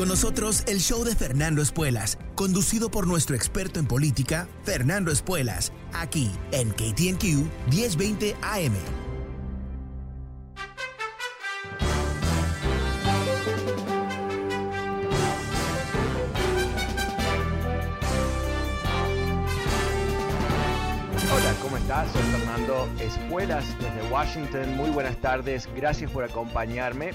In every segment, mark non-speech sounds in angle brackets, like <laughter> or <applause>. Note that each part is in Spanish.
Con nosotros el show de Fernando Espuelas, conducido por nuestro experto en política, Fernando Espuelas, aquí en KTNQ 1020 AM. Hola, ¿cómo estás? Soy Fernando Espuelas desde Washington. Muy buenas tardes, gracias por acompañarme.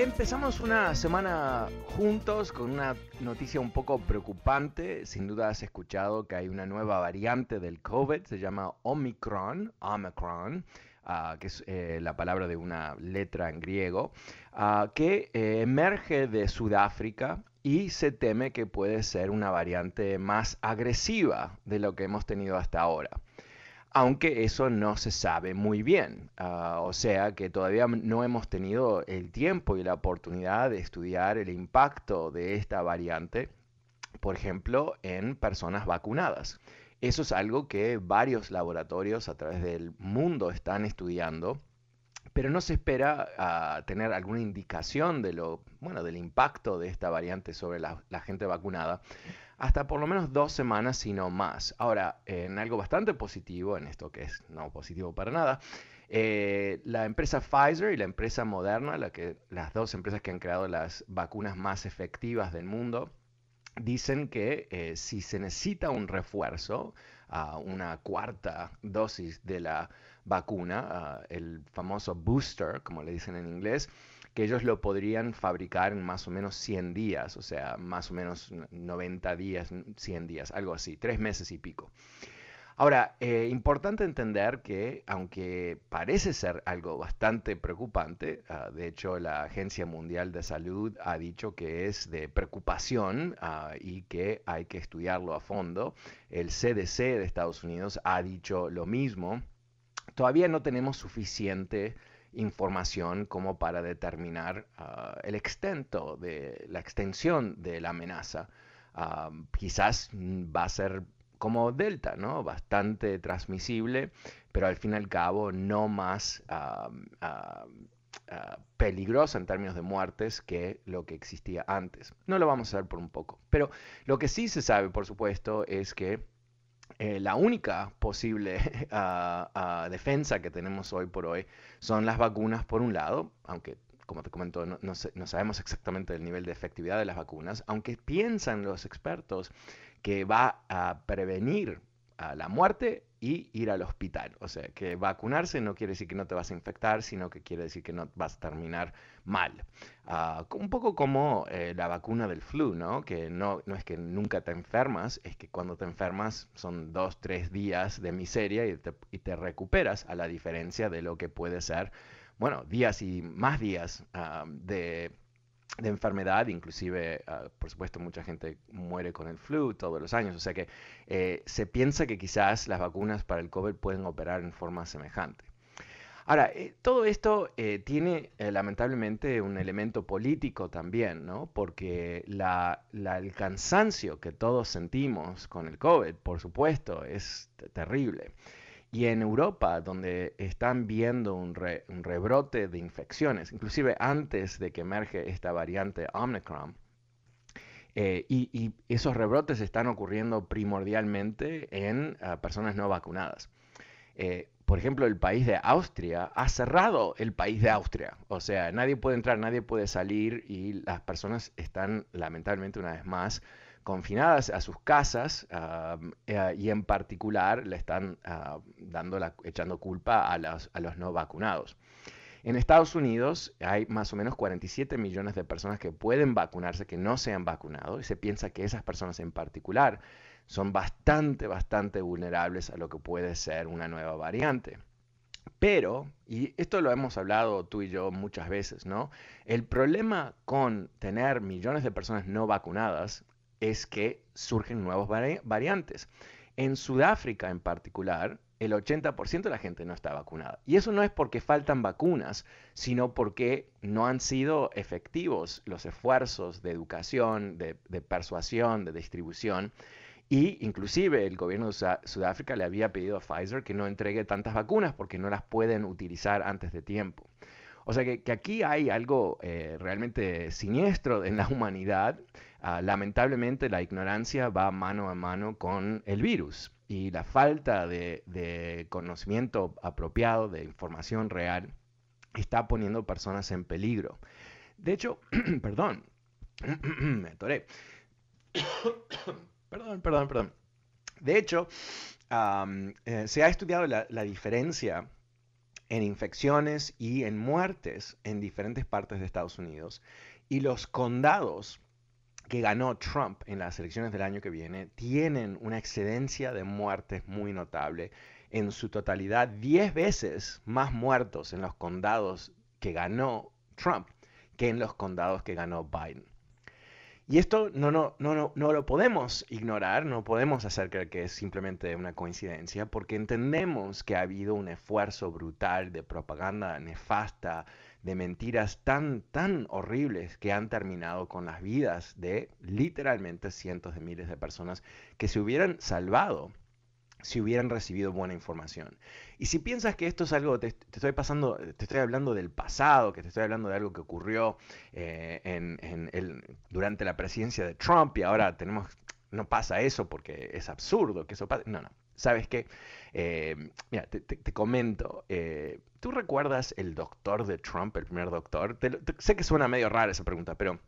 Empezamos una semana juntos con una noticia un poco preocupante. Sin duda has escuchado que hay una nueva variante del COVID, se llama Omicron, Omicron, ah, que es eh, la palabra de una letra en griego, ah, que eh, emerge de Sudáfrica y se teme que puede ser una variante más agresiva de lo que hemos tenido hasta ahora aunque eso no se sabe muy bien. Ah, o sea que todavía no hemos tenido el tiempo y la oportunidad de estudiar el impacto de esta variante, por ejemplo, en personas vacunadas. Eso es algo que varios laboratorios a través del mundo están estudiando, pero no se espera tener alguna indicación de lo, bueno, del impacto de esta variante sobre la gente vacunada hasta por lo menos dos semanas, si no más. Ahora, en algo bastante positivo, en esto que es no positivo para nada, eh, la empresa Pfizer y la empresa Moderna, las dos empresas que han creado las vacunas más efectivas del mundo, dicen que eh, si se necesita un refuerzo, a una cuarta dosis de la vacuna, el famoso booster, como le dicen en inglés, que ellos lo podrían fabricar en más o menos 100 días, o sea, más o menos 90 días, 100 días, algo así, tres meses y pico. Ahora, eh, importante entender que aunque parece ser algo bastante preocupante, ah, de hecho la Agencia Mundial de Salud ha dicho que es de preocupación ah, y que hay que estudiarlo a fondo, el CDC de Estados Unidos ha dicho lo mismo, todavía no tenemos suficiente información como para determinar ah, el extento de la extensión de la amenaza. Ah, quizás va a ser como Delta, ¿no? Bastante transmisible, pero al fin y al cabo no más ah, peligrosa en términos de muertes que lo que existía antes. No lo vamos a ver por un poco. Pero lo que sí se sabe, por supuesto, es que eh, la única posible <laughs> ah, ah, defensa que tenemos hoy por hoy son las vacunas por un lado, aunque como te comento, no, sabemos exactamente el nivel de efectividad de las vacunas, aunque piensan los expertos que va a prevenir a la muerte y ir al hospital. O sea, que vacunarse no quiere decir que no te vas a infectar, sino que quiere decir que no vas a terminar mal. Ah, un poco como eh, la vacuna del flu, ¿no? Que no, no es que nunca te enfermas, es que cuando te enfermas son dos, tres días de miseria y te, y te recuperas, a la diferencia de lo que puede ser, bueno, días y más días ah, de de enfermedad, inclusive, ah, por supuesto, mucha gente muere con el flu todos los años, o sea que eh, se piensa que quizás las vacunas para el COVID pueden operar en forma semejante. Ahora, eh, todo esto eh, tiene lamentablemente un elemento político también, ¿no? Porque el cansancio que todos sentimos con el COVID, por supuesto, es terrible. Y en Europa, donde están viendo un, rebrote de infecciones, inclusive antes de que emerge esta variante Omicron, eh, y, esos rebrotes están ocurriendo primordialmente en ah, personas no vacunadas. Eh, por ejemplo, el país de Austria ha cerrado el país de Austria. O sea, nadie puede entrar, nadie puede salir y las personas están lamentablemente una vez más confinadas a sus casas eh, y en particular le están ah, dando la, echando culpa a los, a los no vacunados. En Estados Unidos hay más o menos 47 millones de personas que pueden vacunarse que no se han vacunado y se piensa que esas personas en particular son bastante, bastante vulnerables a lo que puede ser una nueva variante. Pero, y esto lo hemos hablado tú y yo muchas veces, ¿no? El problema con tener millones de personas no vacunadas es que surgen nuevas variantes. En Sudáfrica en particular, el 80% de la gente no está vacunada. Y eso no es porque faltan vacunas, sino porque no han sido efectivos los esfuerzos de educación, de, persuasión, de distribución. Y inclusive el gobierno de Sudáfrica le había pedido a Pfizer que no entregue tantas vacunas porque no las pueden utilizar antes de tiempo. O sea que, aquí hay algo eh, realmente siniestro en la <laughs> humanidad. Ah, lamentablemente la ignorancia va mano a mano con el virus y la falta de, conocimiento apropiado, de información real, está poniendo personas en peligro. De hecho, <clears throat> perdón, <clears throat> me <coughs> perdón, perdón, perdón. De hecho, eh, se ha estudiado la, la, diferencia en infecciones y en muertes en diferentes partes de Estados Unidos y los condados que ganó Trump en las elecciones del año que viene tienen una excedencia de muertes muy notable. En su totalidad, 10 veces más muertos en los condados que ganó Trump que en los condados que ganó Biden. Y esto no, no, no, no, lo podemos ignorar, no podemos hacer creer que es simplemente una coincidencia, porque entendemos que ha habido un esfuerzo brutal de propaganda nefasta, de mentiras tan, tan horribles que han terminado con las vidas de literalmente cientos de miles de personas que se hubieran salvado si hubieran recibido buena información. Y si piensas que esto es algo, te, estoy pasando, te estoy hablando del pasado, que te estoy hablando de algo que ocurrió eh, en, el, durante la presidencia de Trump y ahora tenemos, no pasa eso porque es absurdo que eso pase. No, no. ¿Sabes qué? Eh, mira, te, comento. Eh, ¿Tú recuerdas el doctor de Trump, el primer doctor? sé que suena medio rara esa pregunta, pero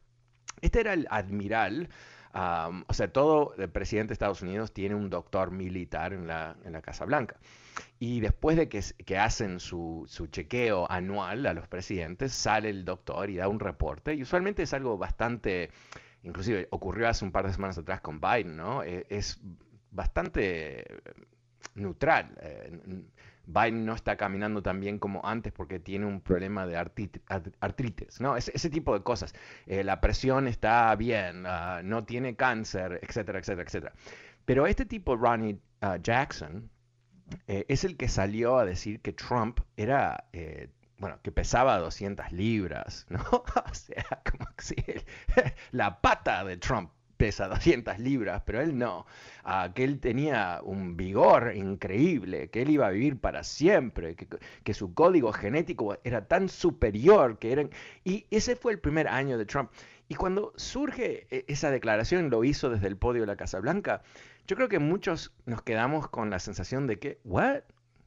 este era el admiral o sea, todo el presidente de Estados Unidos tiene un doctor militar en la, en la Casa Blanca. Y después de que, hacen su, su, chequeo anual a los presidentes, sale el doctor y da un reporte. Y usualmente es algo bastante, inclusive ocurrió hace un par de semanas atrás con Biden, ¿no? E, es, bastante neutral. Eh, Biden no está caminando tan bien como antes porque tiene un problema de artritis, ¿no? Ese, tipo de cosas. Eh, la presión está bien, ah, no tiene cáncer, etcétera, etcétera, etcétera. Pero este tipo, Ronnie ah, Jackson, eh, es el que salió a decir que Trump era, eh, bueno, que pesaba 200 libras, ¿no? <laughs> o sea, como si <laughs> la pata de Trump pesa 200 libras, pero él no, que él tenía un vigor increíble, que él iba a vivir para siempre, que, su código genético era tan superior que eran... Y ese fue el primer año de Trump. Y cuando surge e, esa declaración, lo hizo desde el podio de la Casa Blanca, yo creo que muchos nos quedamos con la sensación de que, ¿what?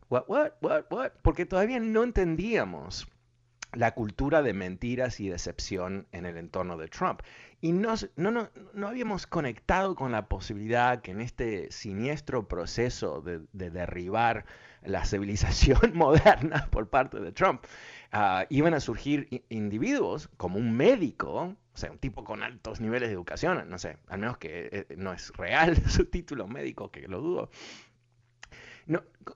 ¿What? ¿What? ¿What? ¿What? Porque todavía no entendíamos la cultura de mentiras y decepción en el entorno de Trump. Y no, no, no, habíamos conectado con la posibilidad que en este siniestro proceso de, derribar la civilización <laughs> moderna por parte de Trump, ah, iban a surgir individuos como un médico, o sea, un tipo con altos niveles de educación, no sé, al menos que eh, no es real <laughs> su título médico, que lo dudo,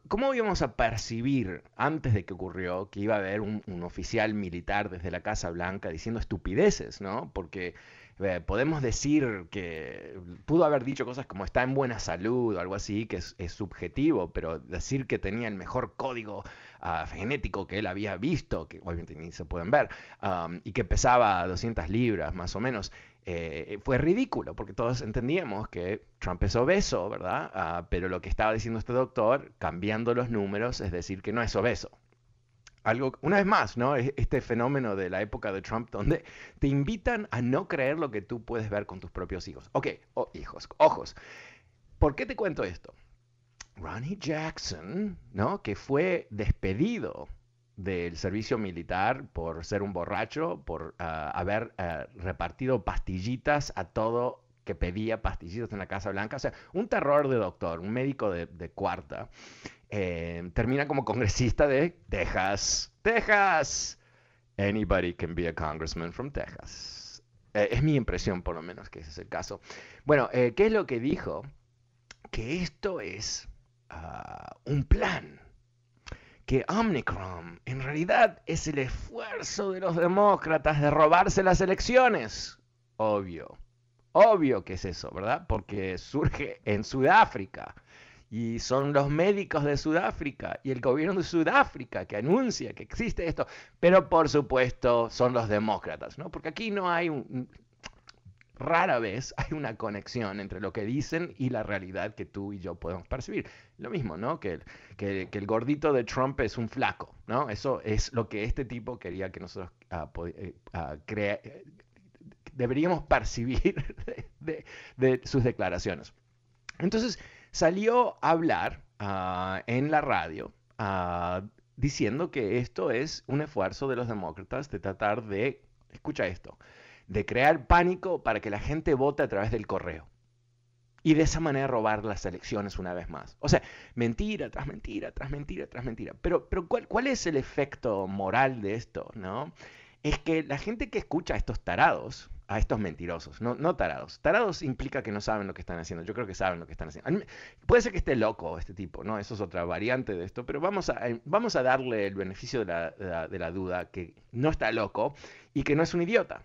¿Cómo íbamos a percibir antes de que ocurrió que iba a haber un, oficial militar desde la Casa Blanca diciendo estupideces, ¿no? Porque podemos decir que pudo haber dicho cosas como está en buena salud o algo así, que es, subjetivo, pero decir que tenía el mejor código ah, genético que él había visto, que obviamente ni se pueden ver, y que pesaba 200 libras más o menos, eh, fue ridículo, porque todos entendíamos que Trump es obeso, ¿verdad? Ah, pero lo que estaba diciendo este doctor, cambiando los números, es decir que no es obeso. Algo, una vez más, ¿no? Este fenómeno de la época de Trump donde te invitan a no creer lo que tú puedes ver con tus propios hijos. Ok, oh, hijos, ojos. ¿Por qué te cuento esto? Ronnie Jackson, ¿no? Que fue despedido del servicio militar por ser un borracho, por ah, haber ah, repartido pastillitas a todo que pedía pastillitas en la Casa Blanca. O sea, un terror de doctor, un médico de, cuarta. Eh, termina como congresista de Texas. Texas. Anybody can be a congressman from Texas. Eh, es mi impresión, por lo menos, que ese es el caso. Bueno, eh, ¿qué es lo que dijo? Que esto es ah, un plan que Omnicron en realidad es el esfuerzo de los demócratas de robarse las elecciones. Obvio, obvio que es eso, ¿verdad? Porque surge en Sudáfrica y son los médicos de Sudáfrica y el gobierno de Sudáfrica que anuncia que existe esto, pero por supuesto son los demócratas, ¿no? Porque aquí no hay un... rara vez hay una conexión entre lo que dicen y la realidad que tú y yo podemos percibir. Lo mismo, ¿no? Que, el gordito de Trump es un flaco, ¿no? Eso es lo que este tipo quería que nosotros uh, deberíamos percibir <laughs> de, sus declaraciones. Entonces salió a hablar ah, en la radio diciendo que esto es un esfuerzo de los demócratas de tratar de, escucha esto, de crear pánico para que la gente vote a través del correo. Y de esa manera robar las elecciones una vez más. O sea, mentira tras mentira, tras mentira, tras mentira. Pero, pero ¿cuál, ¿cuál es el efecto moral de esto? ¿no? Es que la gente que escucha a estos tarados, a estos mentirosos, no, no tarados. Tarados implica que no saben lo que están haciendo. Yo creo que saben lo que están haciendo. Puede ser que esté loco este tipo, ¿no? Eso es otra variante de esto, pero vamos a, eh, vamos a darle el beneficio de la, de la duda que no está loco y que no es un idiota.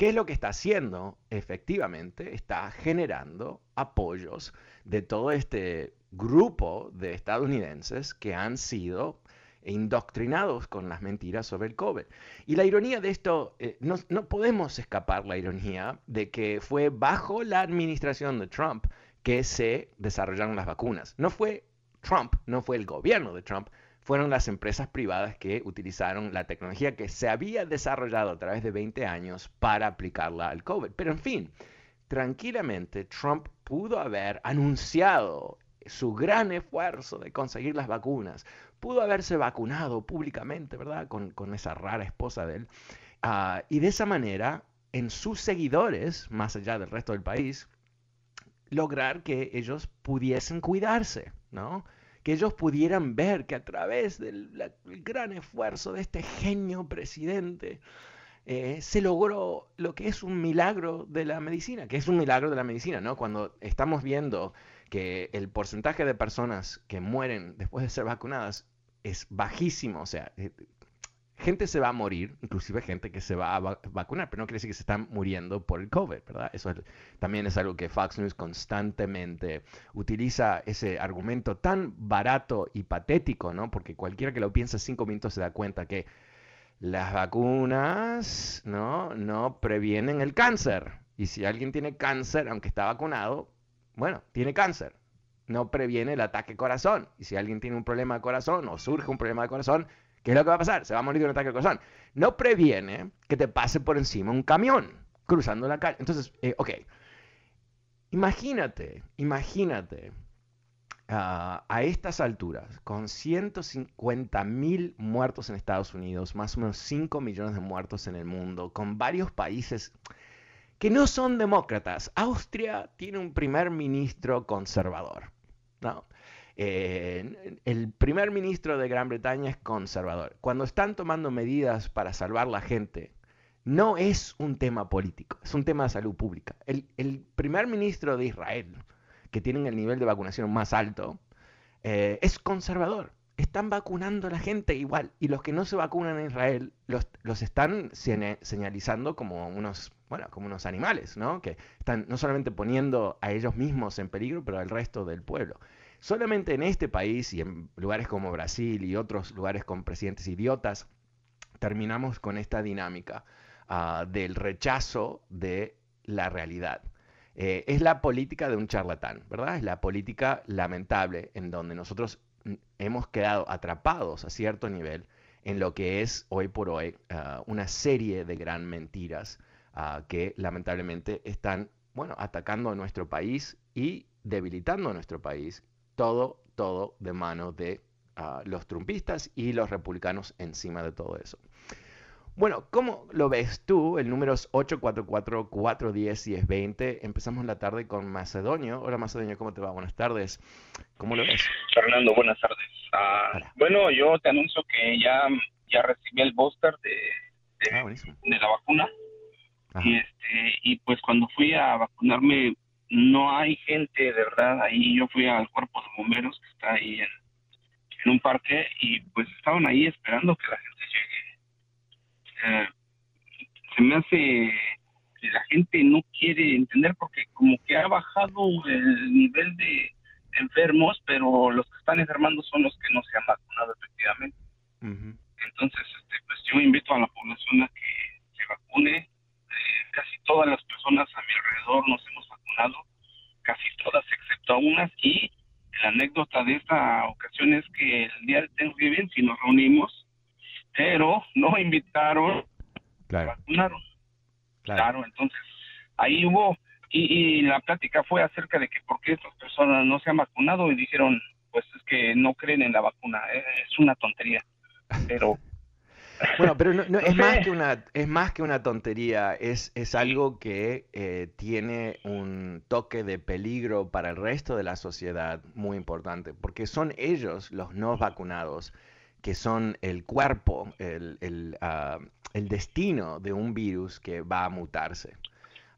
¿Qué es lo que está haciendo? Efectivamente, está generando apoyos de todo este grupo de estadounidenses que han sido indoctrinados con las mentiras sobre el COVID. Y la ironía de esto, eh, no, no podemos escapar la ironía de que fue bajo la administración de Trump que se desarrollaron las vacunas. No fue Trump, no fue el gobierno de Trump, fueron las empresas privadas que utilizaron la tecnología que se había desarrollado a través de 20 años para aplicarla al COVID. Pero en fin, tranquilamente Trump pudo haber anunciado su gran esfuerzo de conseguir las vacunas, pudo haberse vacunado públicamente, ¿verdad? Con, esa rara esposa de él. Ah, y de esa manera, en sus seguidores, más allá del resto del país, lograr que ellos pudiesen cuidarse, ¿no? Que ellos pudieran ver que a través del gran esfuerzo de este genio presidente, eh, se logró lo que es un milagro de la medicina, que es un milagro de la medicina, ¿no? Cuando estamos viendo que el porcentaje de personas que mueren después de ser vacunadas es bajísimo, o sea, eh, gente se va a morir, inclusive gente que se va a vacunar, pero no quiere decir que se están muriendo por el COVID, ¿verdad? Eso también es algo que Fox News constantemente utiliza ese argumento tan barato y patético, ¿no? Porque cualquiera que lo piense cinco minutos se da cuenta que las vacunas, ¿no? No previenen el cáncer. Y si alguien tiene cáncer, aunque está vacunado, bueno, tiene cáncer. No previene el ataque corazón. Y si alguien tiene un problema de corazón o surge un problema de corazón, ¿qué es lo que va a pasar? Se va a morir de un ataque de corazón. No previene que te pase por encima un camión cruzando la calle. Entonces, eh, ok. Imagínate, imagínate ah, a estas alturas, con 150 mil muertos en Estados Unidos, más o menos 5 millones de muertos en el mundo, con varios países que no son demócratas. Austria tiene un primer ministro conservador. ¿no? Eh, el primer ministro de Gran Bretaña es conservador. Cuando están tomando medidas para salvar la gente, no es un tema político, es un tema de salud pública. El, primer ministro de Israel, que tiene el nivel de vacunación más alto, eh, es conservador. Están vacunando a la gente igual. Y los que no se vacunan en Israel los, los están señalizando como unos bueno, como unos animales, ¿no? Que están no solamente poniendo a ellos mismos en peligro, pero al resto del pueblo. Solamente en este país y en lugares como Brasil y otros lugares con presidentes idiotas, terminamos con esta dinámica ah, del rechazo de la realidad. Eh, es la política de un charlatán, ¿verdad? Es la política lamentable en donde nosotros hemos quedado atrapados a cierto nivel en lo que es hoy por hoy ah, una serie de gran mentiras que lamentablemente están, bueno, atacando a nuestro país y debilitando a nuestro país, todo, todo de mano de ah, los trumpistas y los republicanos encima de todo eso. Bueno, ¿cómo lo ves tú? El número es 844-410-1020. Empezamos la tarde con Macedonio. Hola Macedonio, ¿cómo te va? Buenas tardes. ¿Cómo lo ves? Fernando, buenas tardes. Ah, bueno, yo te anuncio que ya, ya recibí el booster de, de ah, la vacuna. Y, este, y pues cuando fui a vacunarme, no hay gente, de verdad, ahí yo fui al cuerpo de bomberos que está ahí en, un parque y pues estaban ahí esperando que la gente llegue. se me hace la gente no quiere entender porque como que ha bajado el nivel de enfermos, pero los que están enfermando son los que no se han vacunado efectivamente. Entonces, este, pues yo invito a la población a que se vacune, casi todas las personas a alrededor nos hemos casi todas excepto unas, y la anécdota de esta ocasión es que el día de Thanksgiving si nos reunimos, pero no invitaron, claro. vacunaron. Claro. entonces ahí hubo, y, la plática fue acerca de que por qué estas personas no se han vacunado y dijeron, pues es que no creen en la vacuna, es una tontería, pero bueno, pero no, <laughs> es, más que una, es más que una tontería, es, es algo que eh, tiene un toque de peligro para el resto de la sociedad muy importante, porque son ellos, los no vacunados, que son el cuerpo, el, el, ah, el destino de un virus que va a mutarse.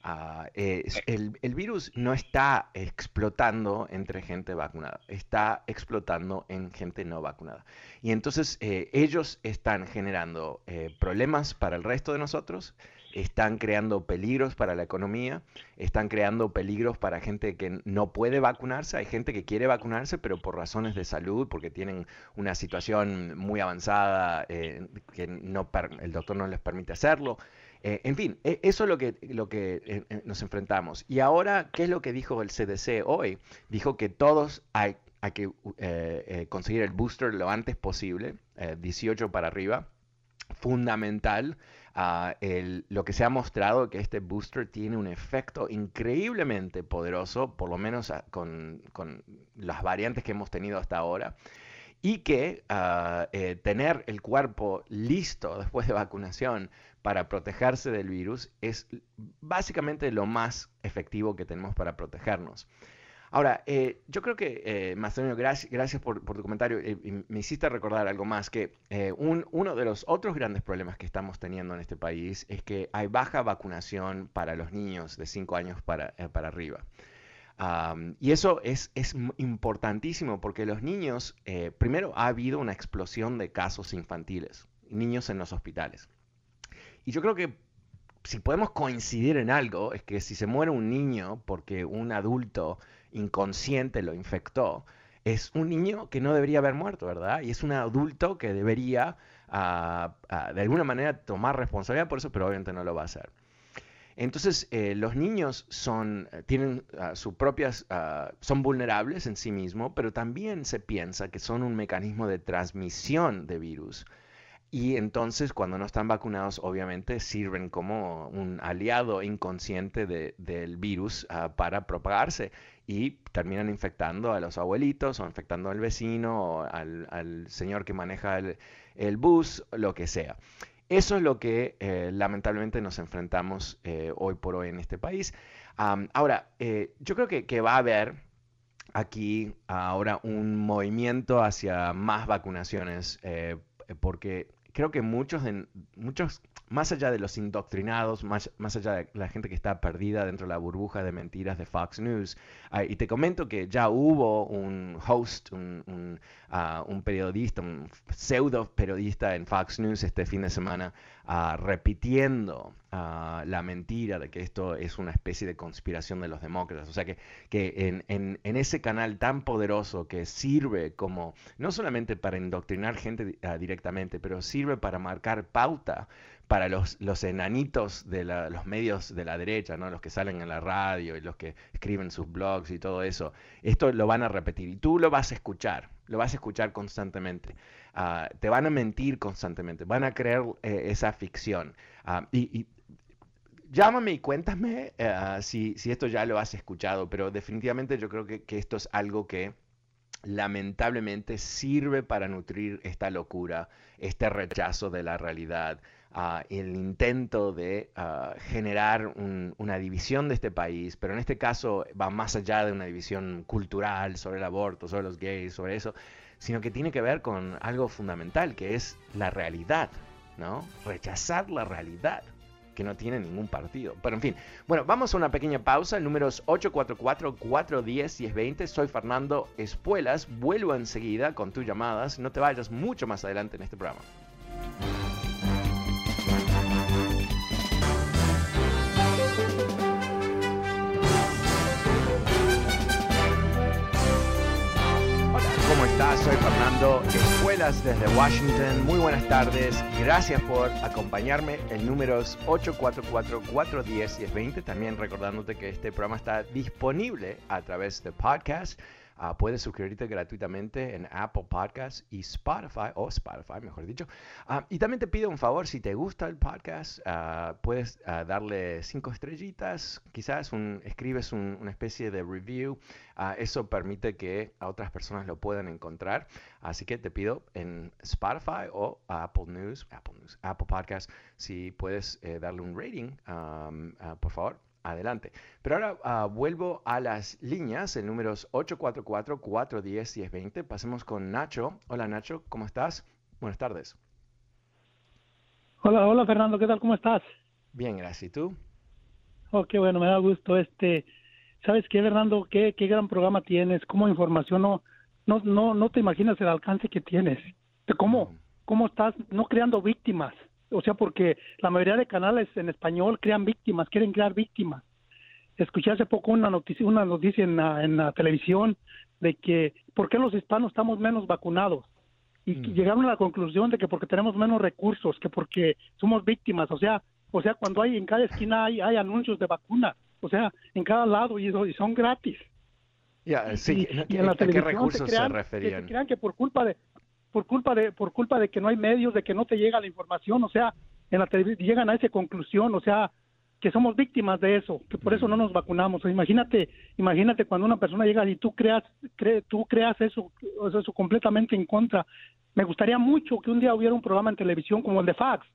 Ah, el, el, virus no está explotando entre gente vacunada, está explotando en gente no vacunada. Y entonces eh, ellos están generando eh, problemas para el resto de nosotros, están creando peligros para la economía, están creando peligros para gente que no puede vacunarse. Hay gente que quiere vacunarse, pero por razones de salud, porque tienen una situación muy avanzada eh, que no, el doctor no les permite hacerlo. Eh, en fin, e, eso es lo que, eh, eh, nos enfrentamos. Y ahora, ¿qué es lo que dijo el CDC hoy? Dijo que todos hay, que conseguir el booster lo antes posible, 18 para arriba. Fundamental. Ah, lo que se ha mostrado que este booster tiene un efecto increíblemente poderoso, por lo menos ah, con, con las variantes que hemos tenido hasta ahora y que ah, tener el cuerpo listo después de vacunación para protegerse del virus es básicamente lo más efectivo que tenemos para protegernos. Ahora, eh, yo creo que, eh, Macedonio, gracias, por, tu comentario. Eh, me hiciste recordar algo más, que eh, uno de los otros grandes problemas que estamos teniendo en este país es que hay baja vacunación para los niños de 5 años para, para arriba. y eso es, es, importantísimo porque los niños, primero ha habido una explosión de casos infantiles, niños en los hospitales. Y yo creo que si podemos coincidir en algo, es que si se muere un niño porque un adulto inconsciente lo infectó, es un niño que no debería haber muerto, ¿verdad? Y es un adulto que debería, ah, ah, de alguna manera, tomar responsabilidad por eso, pero obviamente no lo va a hacer. Entonces, eh, los niños son, eh, tienen uh, sus propias, son vulnerables en sí mismos, pero también se piensa que son un mecanismo de transmisión de virus y entonces cuando no están vacunados, obviamente sirven como un aliado inconsciente del virus ah, para propagarse y terminan infectando a los abuelitos o infectando al vecino o al, señor que maneja el, bus, lo que sea. Eso es lo que eh, lamentablemente nos enfrentamos eh, hoy por hoy en este país. ahora, eh, yo creo que, que va a haber aquí ahora un movimiento hacia más vacunaciones porque creo que muchos, de, muchos más allá de los indoctrinados, más, más, allá de la gente que está perdida dentro de la burbuja de mentiras de Fox News, ah, y te comento que ya hubo un host, un, un, ah, un, periodista, un pseudo periodista en Fox News este fin de semana, uh, repitiendo la mentira de que esto es una especie de conspiración de los demócratas. O sea que, que en, en, en, ese canal tan poderoso que sirve como, no solamente para indoctrinar gente directamente, pero sirve para marcar pauta para los, los enanitos de los medios de la derecha, ¿no? los que salen en la radio y los que escriben sus blogs y todo eso, esto lo van a repetir y tú lo vas a escuchar, lo vas a escuchar constantemente. Ah, te van a mentir constantemente, van a creer eh, esa ficción. Ah, y, llámame y cuéntame eh, si, si, esto ya lo has escuchado, pero definitivamente yo creo que, que esto es algo que lamentablemente sirve para nutrir esta locura, este rechazo de la realidad, el intento de generar una división de este país, pero en este caso va más allá de una división cultural sobre el aborto, sobre los gays, sobre eso, sino que tiene que ver con algo fundamental, que es la realidad, ¿no? Rechazar la realidad que no tiene ningún partido. Pero en fin, bueno, vamos a una pequeña pausa. El número es 844-410-1020. Soy Fernando Espuelas. Vuelvo enseguida con tus llamadas. No te vayas mucho más adelante en este programa. Estás? Soy Fernando Escuelas desde Washington. Muy buenas tardes. Gracias por acompañarme. El número es 844-410-1020. También recordándote que este programa está disponible a través de podcast Ah, puedes suscribirte gratuitamente en Apple Podcasts y Spotify, o Spotify, mejor dicho. Ah, y también te pido un favor, si te gusta el podcast, ah, puedes darle cinco estrellitas, quizás un, escribes una especie de review. eso permite que a otras personas lo puedan encontrar. Así que te pido en Spotify o Apple News, Apple News, Apple Podcasts, si puedes eh, darle un rating, por favor adelante. Pero ahora ah, vuelvo a las líneas, el número es 844-410-1020. Pasemos con Nacho. Hola Nacho, ¿cómo estás? Buenas tardes. Hola, hola Fernando, ¿qué tal? ¿Cómo estás? Bien, gracias. ¿Y tú? Oh, qué bueno, me da gusto. Este, ¿sabes qué, Fernando? Qué, qué gran programa tienes, cómo información no, no, no, no te imaginas el alcance que tienes. ¿Cómo, mm. cómo estás no creando víctimas? O sea, porque la mayoría de canales en español crean víctimas, quieren crear víctimas. Escuché hace poco una noticia, una noticia en la, en la televisión de que por qué los hispanos estamos menos vacunados y mm. llegaron a la conclusión de que porque tenemos menos recursos, que porque somos víctimas, o sea, o sea, cuando hay en cada esquina hay, hay anuncios de vacuna, o sea, en cada lado y, son gratis. Ya, sí, y, en la ¿a qué recursos se, referían? Que crean que por culpa de por culpa de por culpa de que no hay medios, de que no te llega la información, o sea, en la llegan a esa conclusión, o sea, que somos víctimas de eso, que por eso no nos vacunamos. imagínate, imagínate cuando una persona llega y tú creas, tú creas eso, eso completamente en contra. Me gustaría mucho que un día hubiera un programa en televisión como el de Fax,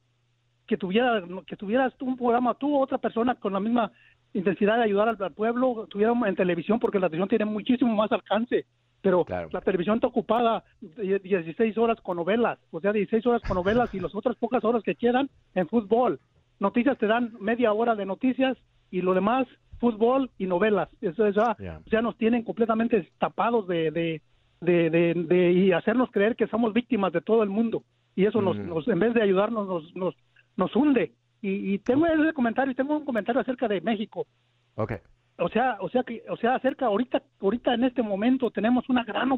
que tuviera, que tuvieras un programa tú o otra persona con la misma intensidad de ayudar al, pueblo, tuviera en televisión, porque la televisión tiene muchísimo más alcance pero la televisión está ocupada 16 horas con novelas, o sea, 16 horas con novelas y las otras pocas horas que quedan en fútbol. Noticias te dan media hora de noticias y lo demás fútbol y novelas. Eso ya, sea, nos tienen completamente tapados de, de, de, de, y hacernos creer que somos víctimas de todo el mundo. Y eso nos, mm. nos, en vez de ayudarnos, nos, nos, nos hunde. Y, y tengo ese comentario, tengo un comentario acerca de México. Okay o sea, o sea que, o sea, acerca ahorita, ahorita en este momento tenemos una gran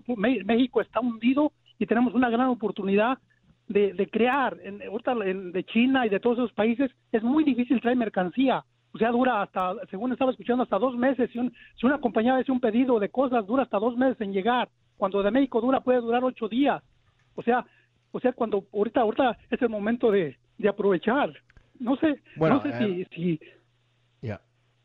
México está hundido y tenemos una gran oportunidad de, de crear, en, ahorita de China y de todos esos países es muy difícil traer mercancía, o sea, dura hasta, según estaba escuchando, hasta dos meses. Si, si una compañía hace un pedido de cosas, dura hasta dos meses en llegar. Cuando de México dura, puede durar ocho días. O sea, o sea, cuando ahorita, ahorita es el momento de, de aprovechar. No sé, no sé si,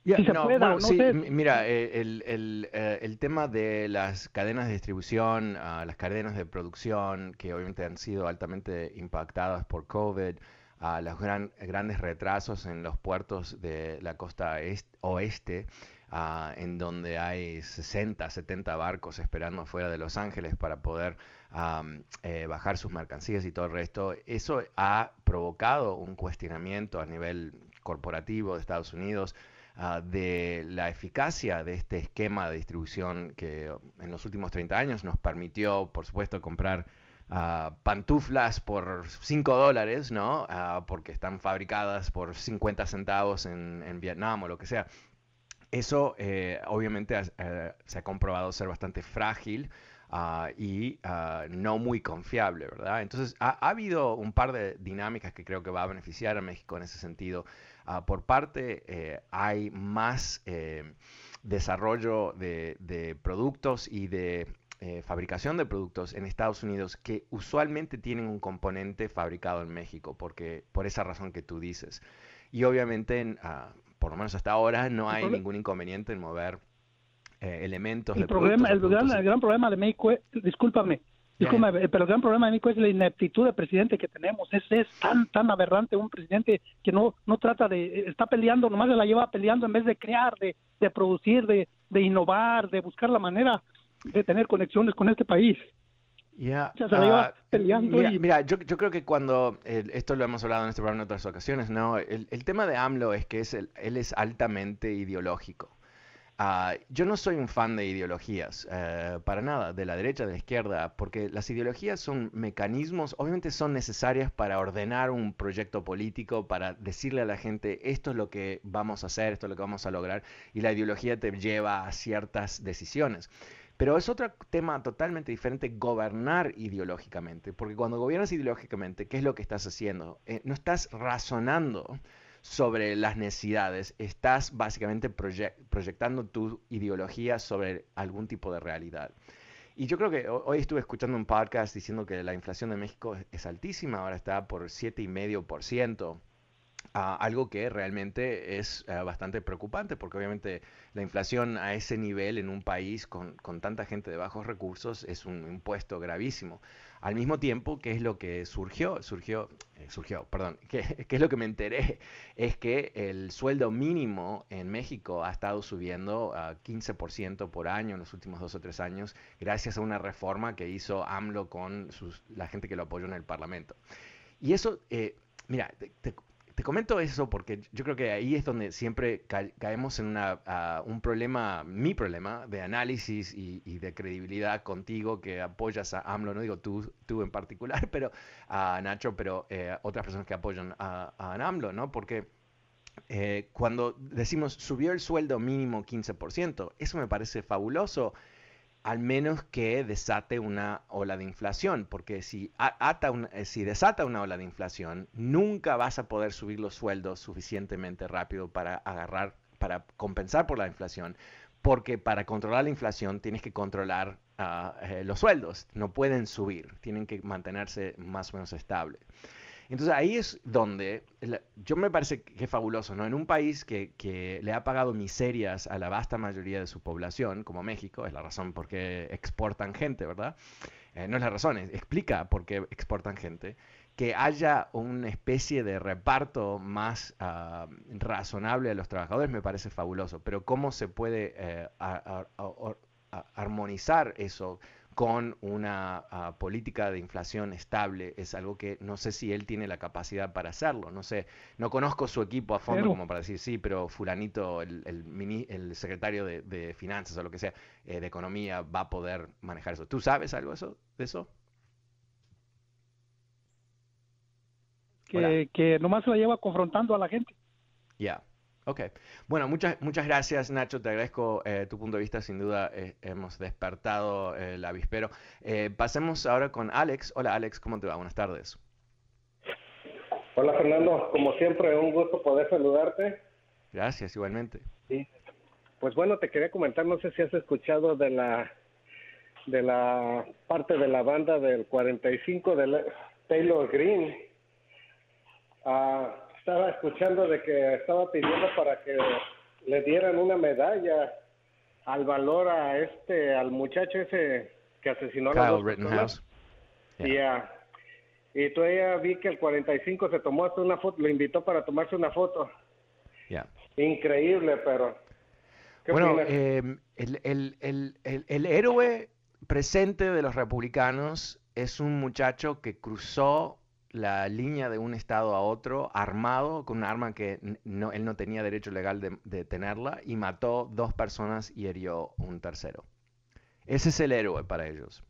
eh, si, mira, eh, el, eh, el, tema de las cadenas de distribución, ah, las cadenas de producción, que obviamente han sido altamente impactadas por COVID, a los gran, grandes retrasos en los puertos de la costa oeste, ah, en donde hay 60, 70 barcos esperando afuera de Los Ángeles para poder eh, bajar sus mercancías y todo el resto, eso ha provocado un cuestionamiento a nivel corporativo de Estados Unidos Ah, de la eficacia de este esquema de distribución que en los últimos 30 años nos permitió, por supuesto, comprar ah, pantuflas por 5 dólares, ¿no? Ah, porque están fabricadas por 50 centavos en, Vietnam o lo que sea. Eso eh, obviamente eh, se ha comprobado ser bastante frágil y no muy confiable, ¿verdad? Entonces ha, habido un par de dinámicas que creo que va a beneficiar a México en ese sentido. Ah, por parte eh, hay más eh, desarrollo de, productos y de eh, fabricación de productos en Estados Unidos que usualmente tienen un componente fabricado en México, porque por esa razón que tú dices. Y obviamente, ah, por lo menos hasta ahora, no hay ningún inconveniente en mover elementos el de problema, el, gran, el gran problema de México, discúlpame, eh, pero el gran problema de México es la ineptitud del presidente que tenemos. Es, es tan tan aberrante un presidente que no no trata de eh, está peleando, nomás se la lleva peleando en vez de crear, de, de producir, de, de innovar, de buscar la manera de tener conexiones con este país. Ya, se la lleva ah, peleando mira, mira yo, yo, creo que cuando, esto lo hemos hablado en este programa en otras ocasiones, ¿no? El, el tema de AMLO es que es el, él es altamente ideológico. Ah, yo no soy un fan de ideologías, eh, para nada, de la derecha, de la izquierda, porque las ideologías son mecanismos, obviamente son necesarias para ordenar un proyecto político, para decirle a la gente esto es lo que vamos a hacer, esto es lo que vamos a lograr, y la ideología te lleva a ciertas decisiones. Pero es otro tema totalmente diferente gobernar ideológicamente, porque cuando gobiernas ideológicamente, ¿qué es lo que estás haciendo? Eh, no estás razonando sobre las necesidades, estás básicamente proyectando tu ideología sobre algún tipo de realidad. Y yo creo que hoy estuve escuchando un podcast diciendo que la inflación de México es altísima, ahora está por 7,5%. Uh, algo que realmente es uh, bastante preocupante, porque obviamente la inflación a ese nivel en un país con, con, tanta gente de bajos recursos es un impuesto gravísimo. Al mismo tiempo, ¿qué es lo que surgió? Surgió, eh, surgió, perdón, <laughs> ¿qué, ¿qué, es lo que me enteré? Es que el sueldo mínimo en México ha estado subiendo a 15% por año en los últimos dos o tres años, gracias a una reforma que hizo AMLO con sus, la gente que lo apoyó en el Parlamento. Y eso, eh, mira, te, te te comento eso porque yo creo que ahí es donde siempre caemos en una, un problema, mi problema de análisis y, de credibilidad contigo que apoyas a AMLO, no digo tú, tú en particular, <laughs> pero a Nacho, pero eh, otras personas que apoyan a, a AMLO, ¿no? Porque eh, cuando decimos subió el sueldo mínimo 15%, eso me parece fabuloso al menos que desate una ola de inflación, porque eh, si desata una ola de inflación, nunca vas a poder subir los sueldos suficientemente rápido para agarrar, para compensar por la inflación, porque para controlar la inflación tienes que controlar ah, eh, los sueldos, no pueden subir, tienen que mantenerse más o menos estable. Entonces ahí es donde yo me parece que es fabuloso, ¿no? En un país que, le ha pagado miserias a la vasta mayoría de su población, como México, es la razón por qué exportan gente, ¿verdad? Eh, no es la razón, explica por qué exportan gente, que haya una especie de reparto más ah, razonable a los trabajadores me parece fabuloso, pero ¿cómo se puede eh, armonizar eso con una uh, política de inflación estable es algo que no sé si él tiene la capacidad para hacerlo. No sé, no conozco su equipo a fondo como para decir sí, pero fulanito, el, el, mini, el secretario de, de, finanzas o lo que sea, eh, de economía, va a poder manejar eso. ¿Tú sabes algo de eso? De eso? Que, que nomás lo lleva confrontando a la gente. Ya. Ok. Bueno, muchas, muchas gracias Nacho, te agradezco eh, tu punto de vista, sin duda eh, hemos despertado eh, el avispero. pasemos ahora con Alex. Hola Alex, ¿cómo te va? Buenas tardes. Hola Fernando, como siempre, un gusto poder saludarte. Gracias, igualmente. Sí. Pues bueno, te quería comentar, no sé si has escuchado de la de la parte de la banda del 45 de Taylor Green. Ah, estaba escuchando de que estaba pidiendo para que le dieran una medalla al valor a este, al muchacho ese que asesinó a Kyle Rittenhouse. Yeah. Y todavía vi que el 45 se tomó hasta una foto, lo invitó para tomarse una foto. Yeah. Increíble, pero... bueno, eh, el, el, el, el héroe presente de los republicanos es un muchacho que cruzó la línea de un estado a otro armado con un arma que él no tenía derecho legal de, tenerla y mató dos personas y hirió un tercero. Ese es el héroe para ellos.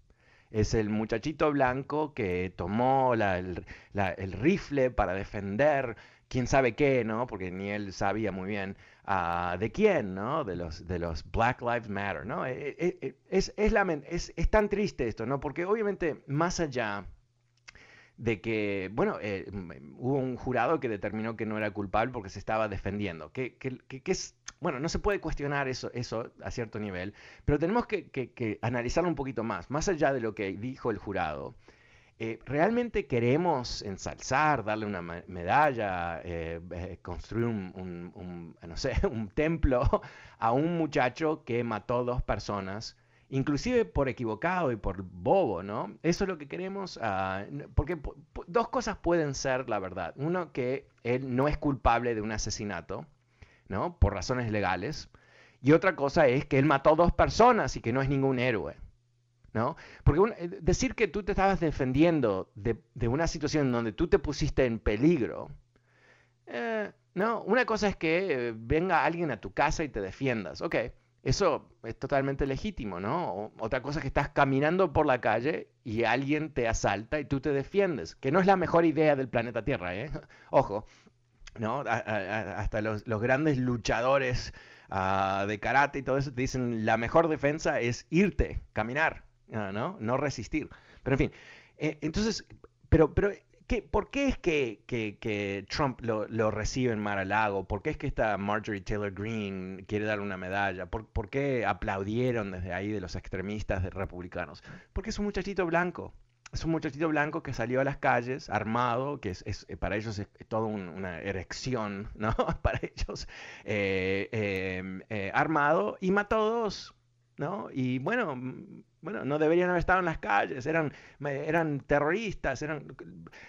Es el muchachito blanco que tomó el, rifle para defender quién sabe qué, ¿no? Porque ni él sabía muy bien ah, de quién, ¿no? De los, de los Black Lives Matter, ¿no? Eh, eh, eh, es, es, es, es tan triste esto, ¿no? Porque obviamente más allá de que, bueno, eh, hubo un jurado que determinó que no era culpable porque se estaba defendiendo. Que, es, bueno, no se puede cuestionar eso, eso a cierto nivel, pero tenemos que, analizarlo un poquito más, más allá de lo que dijo el jurado. Eh, ¿Realmente queremos ensalzar, darle una medalla, eh, construir un, un, no sé, <laughs> un templo a un muchacho que mató dos personas inclusive por equivocado y por bobo, ¿no? Eso es lo que queremos, ah, porque dos cosas pueden ser la verdad. Uno, que él no es culpable de un asesinato, ¿no? Por razones legales. Y otra cosa es que él mató a dos personas y que no es ningún héroe. ¿No? Porque eh, decir que tú te estabas defendiendo de, una situación donde tú te pusiste en peligro, eh, no, una cosa es que eh, venga alguien a tu casa y te defiendas, ok, eso es totalmente legítimo, ¿no? Otra cosa es que estás caminando por la calle y alguien te asalta y tú te defiendes, que no es la mejor idea del planeta Tierra, ¿eh? <laughs> Ojo, ¿no? hasta los, grandes luchadores de karate y todo eso, te dicen la mejor defensa es irte, caminar, ¿no? No resistir. Pero en fin, eh, entonces, pero, pero ¿qué, ¿por qué es que, Trump lo, recibe en Mar-a-Lago? ¿Por qué es que esta Marjorie Taylor Greene quiere darle una medalla? ¿Por, ¿Por, qué aplaudieron desde ahí de los extremistas republicanos? Porque es un muchachito blanco. Es un muchachito blanco que salió a las calles armado, que es, eh, para ellos es, toda una erección, ¿no? <laughs> para ellos, eh, em, armado y mató dos, ¿no? Y bueno, bueno, no deberían haber estado en las calles, eran, eran terroristas, eran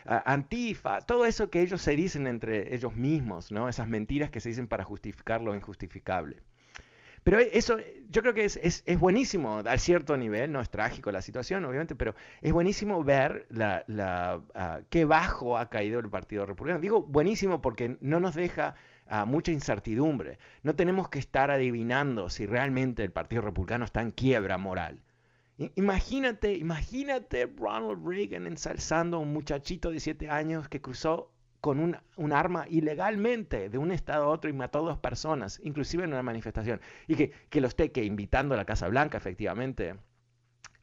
antifa, todo eso que ellos se dicen entre ellos mismos, ¿no? Esas mentiras que se dicen para justificar lo injustificable. Pero eso, yo creo que es, es, es, buenísimo a cierto nivel, no es trágico la situación, obviamente, pero es buenísimo ver la, la qué bajo ha caído el Partido Republicano. Digo buenísimo porque no nos deja mucha incertidumbre. No tenemos que estar adivinando si realmente el Partido Republicano está en quiebra moral. Imagínate, imagínate Ronald Reagan ensalzando a un muchachito de 7 años que cruzó con un, arma ilegalmente de un estado a otro y mató a dos personas, inclusive en una manifestación, y que, que lo esté invitando a la Casa Blanca, efectivamente.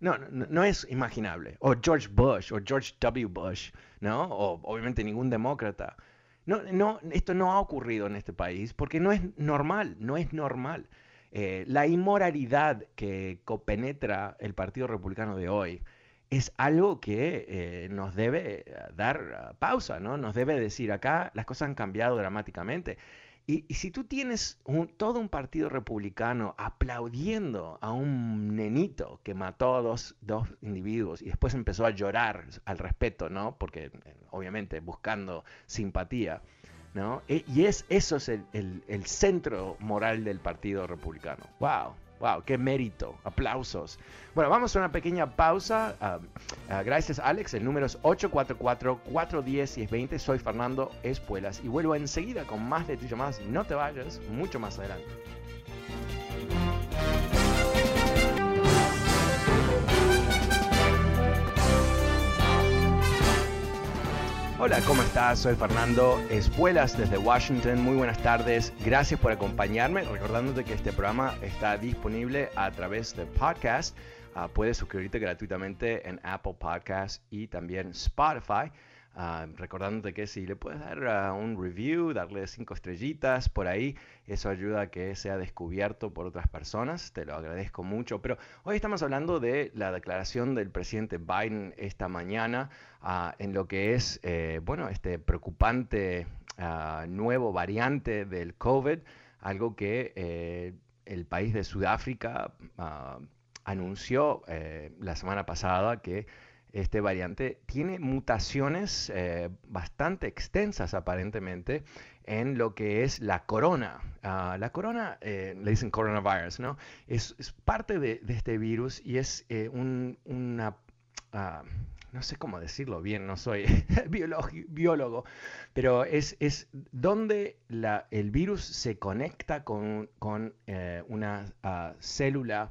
No, no, no, es imaginable. O George Bush, o George W. Bush, ¿no? O obviamente ningún demócrata. No, no, esto no ha ocurrido en este país porque no es normal, no es normal. Eh, la inmoralidad que copenetra el Partido Republicano de hoy es algo que eh, nos debe dar pausa, ¿no? Nos debe decir, acá las cosas han cambiado dramáticamente. Y, si tú tienes todo un partido republicano aplaudiendo a un nenito que mató a dos, dos, individuos y después empezó a llorar al respeto, ¿no? Porque eh, obviamente buscando simpatía, ¿no? E, y es, eso es el, centro moral del Partido Republicano. ¡Wow! ¡Wow! ¡Qué mérito! ¡Aplausos! Bueno, vamos a una pequeña pausa. Ah, ah, gracias, Alex. El número es 844-410-1020. Soy Fernando Espuelas y vuelvo enseguida con más de tus llamadas. No te vayas, mucho más adelante. Hola, ¿cómo estás? Soy Fernando Espuelas desde Washington. Muy buenas tardes. Gracias por acompañarme. Recordándote que este programa está disponible a través de podcast. Ah, puedes suscribirte gratuitamente en Apple Podcasts y también Spotify. Uh, recordándote que si le puedes dar ah, un review, darle cinco estrellitas por ahí, eso ayuda a que sea descubierto por otras personas, te lo agradezco mucho. Pero hoy estamos hablando de la declaración del presidente Biden esta mañana ah, en lo que es, eh, bueno, este preocupante nuevo variante del COVID, algo que eh, el país de Sudáfrica anunció eh, la semana pasada que este variante tiene mutaciones eh, bastante extensas aparentemente en lo que es la corona. Ah, la corona, eh, le dicen coronavirus, ¿no? Es, parte de, este virus y es eh, un, una... Ah, no sé cómo decirlo bien, no soy <laughs> biólogo, pero es, es donde la, el virus se conecta con, con una ah, célula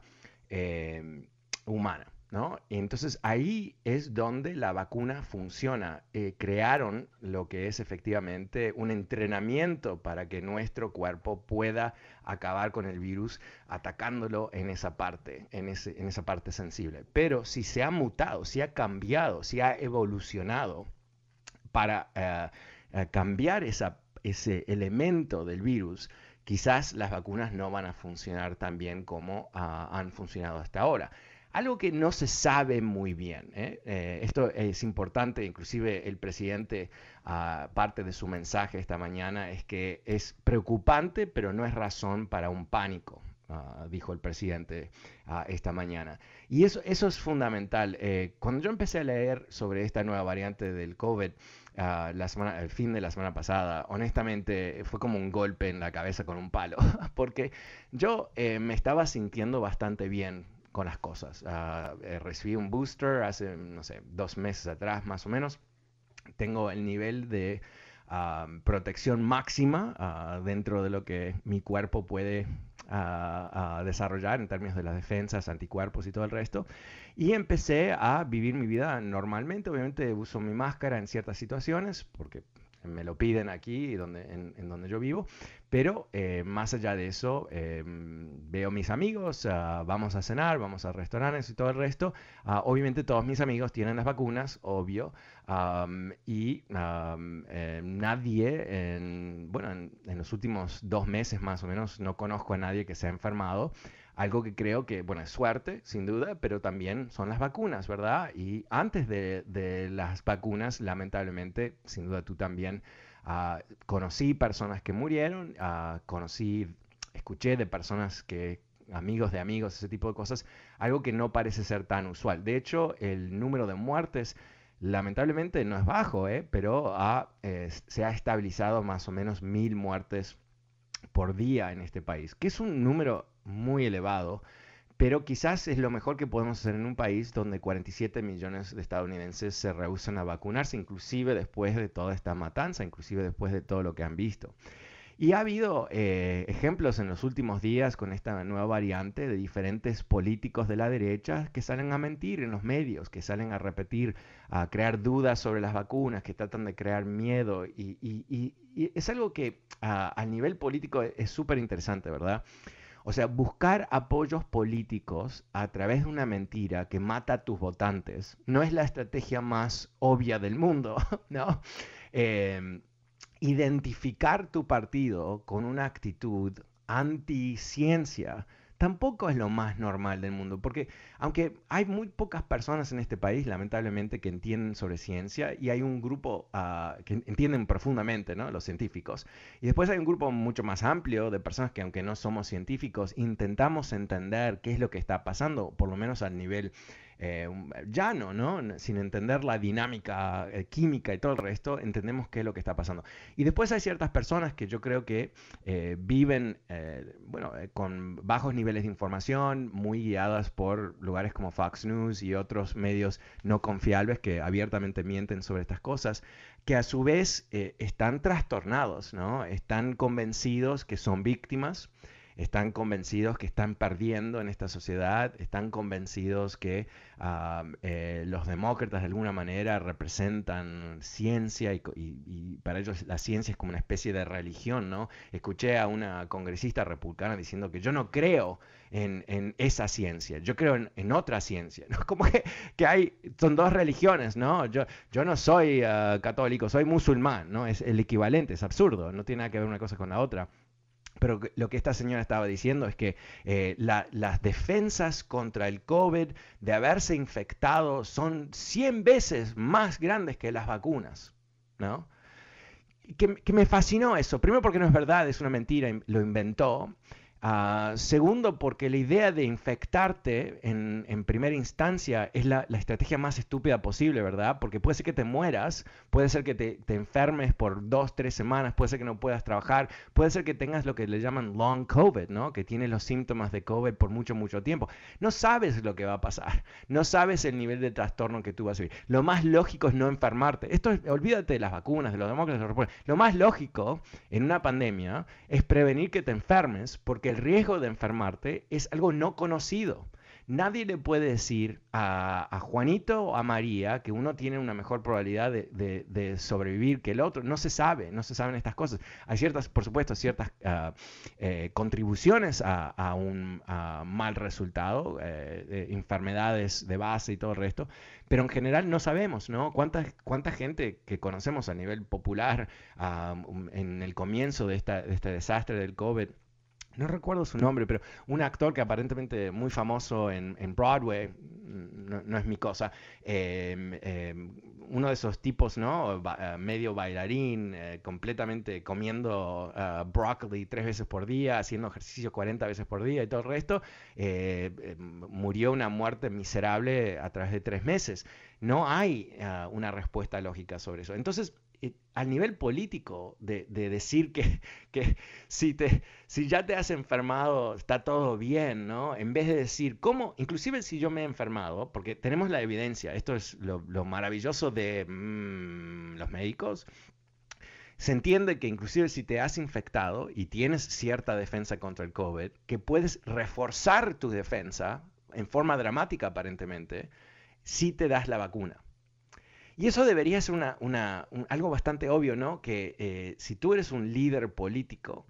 humana. ¿No? Entonces ahí es donde la vacuna funciona. Eh, crearon lo que es efectivamente un entrenamiento para que nuestro cuerpo pueda acabar con el virus atacándolo en esa parte, en, esa parte sensible. Pero si se ha mutado, si ha cambiado, si ha evolucionado para eh, eh, cambiar ese elemento del virus, quizás las vacunas no van a funcionar tan bien como ah, han funcionado hasta ahora. Algo que no se sabe muy bien. ¿eh? Eh, esto es importante, inclusive el presidente, uh, parte de su mensaje esta mañana es que es preocupante, pero no es razón para un pánico. Ah, dijo el presidente ah, esta mañana. Y eso, eso es fundamental. Eh, cuando yo empecé a leer sobre esta nueva variante del COVID, la semana, el fin de la semana pasada, honestamente fue como un golpe en la cabeza con un palo, <laughs> porque yo me estaba sintiendo bastante bien con las cosas. Ah, eh, recibí un booster hace, no sé, dos meses atrás más o menos. Tengo el nivel de ah, protección máxima ah, dentro de lo que mi cuerpo puede desarrollar en términos de las defensas, anticuerpos y todo el resto. Y empecé a vivir mi vida normalmente. Obviamente uso mi máscara en ciertas situaciones porque me lo piden aquí donde, en, donde yo vivo, pero eh, más allá de eso, eh, veo mis amigos, ah, vamos a cenar, vamos a restaurantes y todo el resto. Ah, obviamente todos mis amigos tienen las vacunas, obvio, y eh, nadie, en, bueno, en los últimos dos meses más o menos, no conozco a nadie que se ha enfermado. Algo que creo que, bueno, es suerte, sin duda, pero también son las vacunas, ¿verdad? Y antes de, las vacunas, lamentablemente, sin duda tú también, ah, conocí personas que murieron, uh, conocí, escuché de personas que amigos de amigos, ese tipo de cosas, algo que no parece ser tan usual. De hecho, el número de muertes lamentablemente no es bajo, ¿eh? pero se ha estabilizado más o menos mil muertes por día en este país, que es un número muy elevado, pero quizás es lo mejor que podemos hacer en un país donde 47 millones de estadounidenses se rehusan a vacunarse, inclusive después de toda esta matanza, inclusive después de todo lo que han visto. Y ha habido eh, ejemplos en los últimos días con esta nueva variante de diferentes políticos de la derecha que salen a mentir en los medios, que salen a repetir, a crear dudas sobre las vacunas, que tratan de crear miedo. Y, es algo que a nivel político es súper interesante, ¿verdad? O sea, buscar apoyos políticos a través de una mentira que mata a tus votantes no es la estrategia más obvia del mundo, <laughs> ¿no? Em, identificar tu partido con una actitud anti-ciencia tampoco es lo más normal del mundo, porque aunque hay muy pocas personas en este país, lamentablemente, que entienden sobre ciencia, y hay un grupo ah, que entienden profundamente, ¿no? Los científicos, y después hay un grupo mucho más amplio de personas que aunque no somos científicos, intentamos entender qué es lo que está pasando, por lo menos a nivel eh, llano, ¿no? Sin entender la dinámica eh, química y todo el resto, entendemos qué es lo que está pasando. Y después hay ciertas personas que yo creo que eh, viven, bueno, con bajos niveles de información, muy guiadas por lugares como Fox News y otros medios no confiables que abiertamente mienten sobre estas cosas, que a su vez están trastornados, ¿no? Están convencidos que son víctimas están convencidos que están perdiendo en esta sociedad, están convencidos que eh, los demócratas de alguna manera representan ciencia y, para ellos la ciencia es como una especie de religión, ¿no? Escuché a una congresista republicana diciendo que yo no creo en, esa ciencia, yo creo en, otra ciencia. <laughs> Como que, que, hay, son dos religiones, ¿no? Yo, yo no soy ah, católico, soy musulmán, ¿no? Es el equivalente, es absurdo, no tiene nada que ver una cosa con la otra. Pero lo que esta señora estaba diciendo es que eh, las defensas contra el COVID de haberse infectado son 100 veces más grandes que las vacunas, ¿no? Que, que, me fascinó eso. Primero porque no es verdad, es una mentira, lo inventó. Ah, segundo, porque la idea de infectarte en, primera instancia es la, estrategia más estúpida posible, ¿verdad? Porque puede ser que te mueras, puede ser que te, enfermes por dos, tres semanas, puede ser que no puedas trabajar, puede ser que tengas lo que le llaman long COVID, ¿no? Que tienes los síntomas de COVID por mucho, mucho tiempo. No sabes lo que va a pasar, no sabes el nivel de trastorno que tú vas a vivir. Lo más lógico es no enfermarte. Esto olvídate de las vacunas, de los demócratas, lo más lógico en una pandemia es prevenir que te enfermes, porque el riesgo de enfermarte es algo no conocido. Nadie le puede decir a, Juanito o a María que uno tiene una mejor probabilidad de, sobrevivir que el otro. No se sabe, no se saben estas cosas. Hay ciertas, por supuesto, ciertas ah, eh, contribuciones a, un mal resultado, eh, enfermedades de base y todo el resto, pero en general no sabemos, ¿no? ¿Cuánta, cuánta gente que conocemos a nivel popular ah, en el comienzo de, esta, de este desastre del COVID no recuerdo su nombre, pero un actor que aparentemente muy famoso en, Broadway, no, es mi cosa, em, em, uno de esos tipos, ¿no? Eh, medio bailarín, eh, completamente comiendo uh, broccoli tres veces por día, haciendo ejercicio 40 veces por día y todo el resto, em, murió una muerte miserable a través de tres meses. No hay una respuesta lógica sobre eso. Entonces, al nivel político de, decir que, <laughs> si ya te has enfermado está todo bien, ¿no? En vez de decir, ¿cómo? Inclusive si yo me he enfermado, porque tenemos la evidencia, esto es lo, maravilloso de mm, los médicos, se entiende que inclusive si te has infectado y tienes cierta defensa contra el COVID, que puedes reforzar tu defensa en forma dramática aparentemente si te das la vacuna. Y eso debería ser una, algo bastante obvio, ¿no? Que eh, si tú eres un líder político,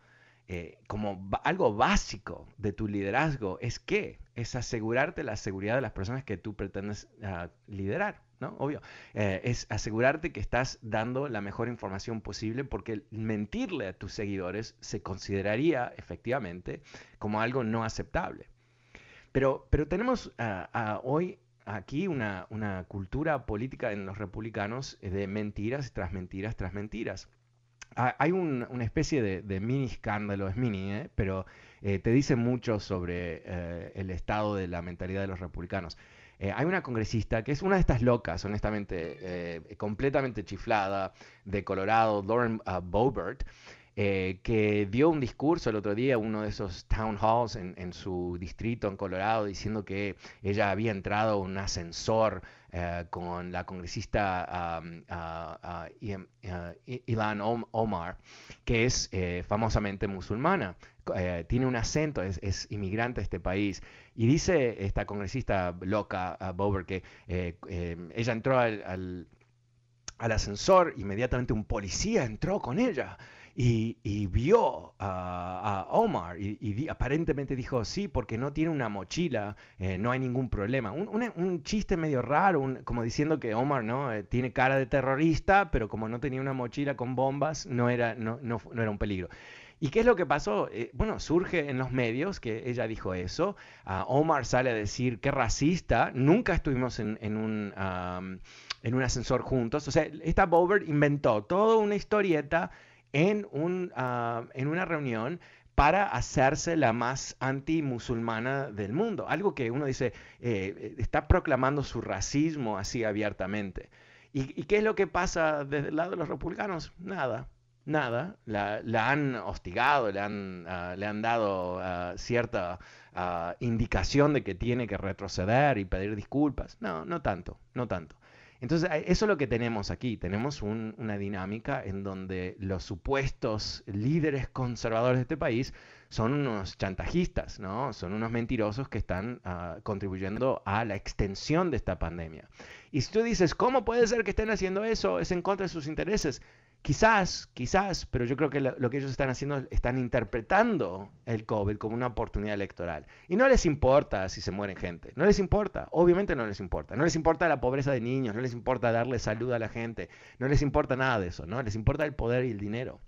eh, como algo básico de tu liderazgo es que es asegurarte la seguridad de las personas que tú pretendes ah, liderar, ¿no? Obvio. Eh, es asegurarte que estás dando la mejor información posible porque mentirle a tus seguidores se consideraría efectivamente como algo no aceptable. Pero, pero tenemos hoy aquí una, cultura política en los republicanos de mentiras tras mentiras tras mentiras. Hay una especie de, mini escándalo, es mini, ¿eh? pero eh, te dice mucho sobre eh, el estado de la mentalidad de los republicanos. hay una congresista que es una de estas locas, honestamente, completamente chiflada, de Colorado, Lauren uh, Boebert, eh, que dio un discurso el otro día, uno de esos town halls en, su distrito en Colorado, diciendo que ella había entrado en un ascensor eh, con la congresista Ilan Omar, que es eh, famosamente musulmana. tiene un acento, es, inmigrante de este país. Y dice esta congresista loca, Bober, que ella entró al, al ascensor, inmediatamente un policía entró con ella y, vio a, Omar y, aparentemente dijo, sí, porque no tiene una mochila, eh, no hay ningún problema. Un, chiste medio raro, como diciendo que Omar ¿no? Eh, tiene cara de terrorista, pero como no tenía una mochila con bombas, no era, no, no, era un peligro. ¿Y qué es lo que pasó? Eh, bueno, surge en los medios que ella dijo eso. Omar sale a decir que racista. Nunca estuvimos en, un, en un ascensor juntos. O sea, esta Bober inventó toda una historieta en, un, ah, en una reunión para hacerse la más anti-musulmana del mundo. Algo que uno dice, eh, está proclamando su racismo así abiertamente. ¿Y, qué es lo que pasa desde el lado de los republicanos? Nada, nada. La, han hostigado, le han, ah, le han dado ah, cierta indicación de que tiene que retroceder y pedir disculpas. No, no tanto, no tanto. Entonces, eso es lo que tenemos aquí. Tenemos una dinámica en donde los supuestos líderes conservadores de este país son unos chantajistas, ¿no? Son unos mentirosos que están ah, contribuyendo a la extensión de esta pandemia. Y si tú dices, ¿cómo puede ser que estén haciendo eso? Es en contra de sus intereses. Quizás, quizás, pero yo creo que lo, que ellos están haciendo, están interpretando el COVID como una oportunidad electoral. Y no les importa si se mueren gente, no les importa, obviamente no les importa. No les importa la pobreza de niños, no les importa darle salud a la gente, no les importa nada de eso, ¿no? Les importa el poder y el dinero.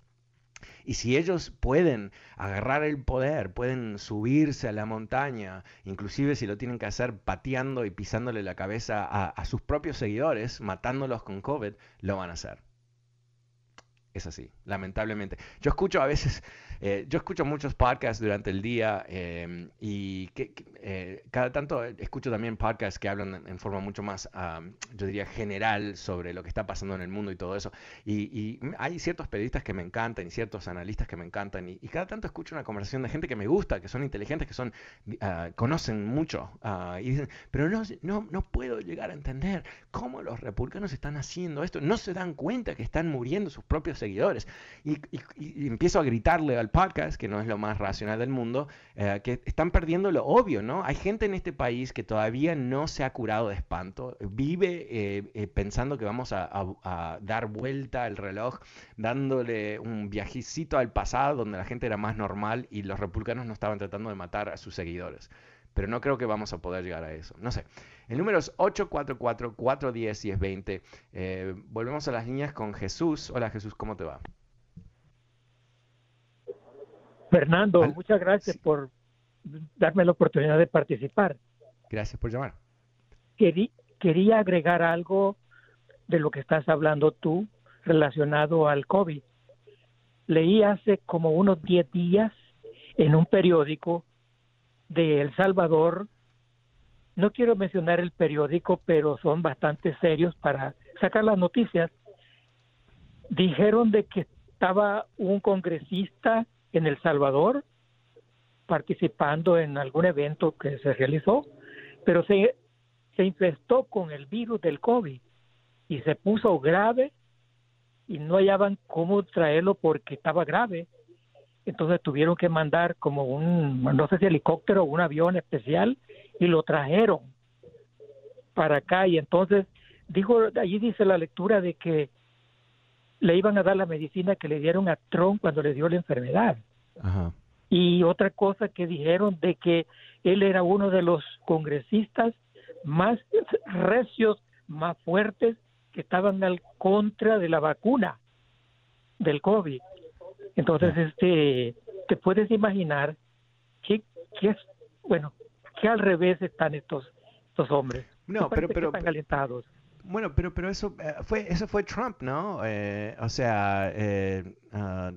Y si ellos pueden agarrar el poder, pueden subirse a la montaña, inclusive si lo tienen que hacer pateando y pisándole la cabeza a, sus propios seguidores, matándolos con COVID, lo van a hacer es así, lamentablemente. Yo escucho a veces eh, yo escucho muchos podcasts durante el día em, y que, eh, cada tanto escucho también podcasts que hablan en forma mucho más, yo diría, general sobre lo que está pasando en el mundo y todo eso. Y, hay ciertos periodistas que me encantan y ciertos analistas que me encantan y, cada tanto escucho una conversación de gente que me gusta, que son inteligentes, que son ah, conocen mucho ah, y dicen, pero no, no, no puedo llegar a entender cómo los republicanos están haciendo esto, no se dan cuenta que están muriendo sus propios seguidores. y empiezo a gritarle al podcast, que no es lo más racional del mundo, eh, que están perdiendo lo obvio, ¿no? Hay gente en este país que todavía no se ha curado de espanto, vive eh, eh, pensando que vamos a, dar vuelta al reloj, dándole un viajecito al pasado donde la gente era más normal y los republicanos no estaban tratando de matar a sus seguidores. Pero no creo que vamos a poder llegar a eso. No sé. El número es 844-410-1020. volvemos a las líneas con Jesús. Hola Jesús, ¿cómo te va? Fernando, muchas gracias por darme la oportunidad de participar. Gracias por llamar. quería agregar algo de lo que estás hablando tú relacionado al COVID. Leí hace como unos 10 días en un periódico de El Salvador, no quiero mencionar el periódico, pero son bastante serios para sacar las noticias. Dijeron de que estaba un congresista en El Salvador participando en algún evento que se realizó, pero se, se infestó con el virus del COVID y se puso grave y no hallaban cómo traerlo porque estaba grave. Entonces tuvieron que mandar como un, no sé si helicóptero o un avión especial y lo trajeron para acá y entonces dijo, allí dice la lectura de que le iban a dar la medicina que le dieron a Trump cuando le dio la enfermedad. Y otra cosa que dijeron de que él era uno de los congresistas más recios, más fuertes que estaban al contra de la vacuna del COVID. Entonces, este, te puedes imaginar que es, bueno, que al revés están estos, estos hombres. No, pero, pero, están alentados. Bueno, pero, pero eso eh, fue, eso fue Trump, ¿no? Eh, o sea, eh, ah,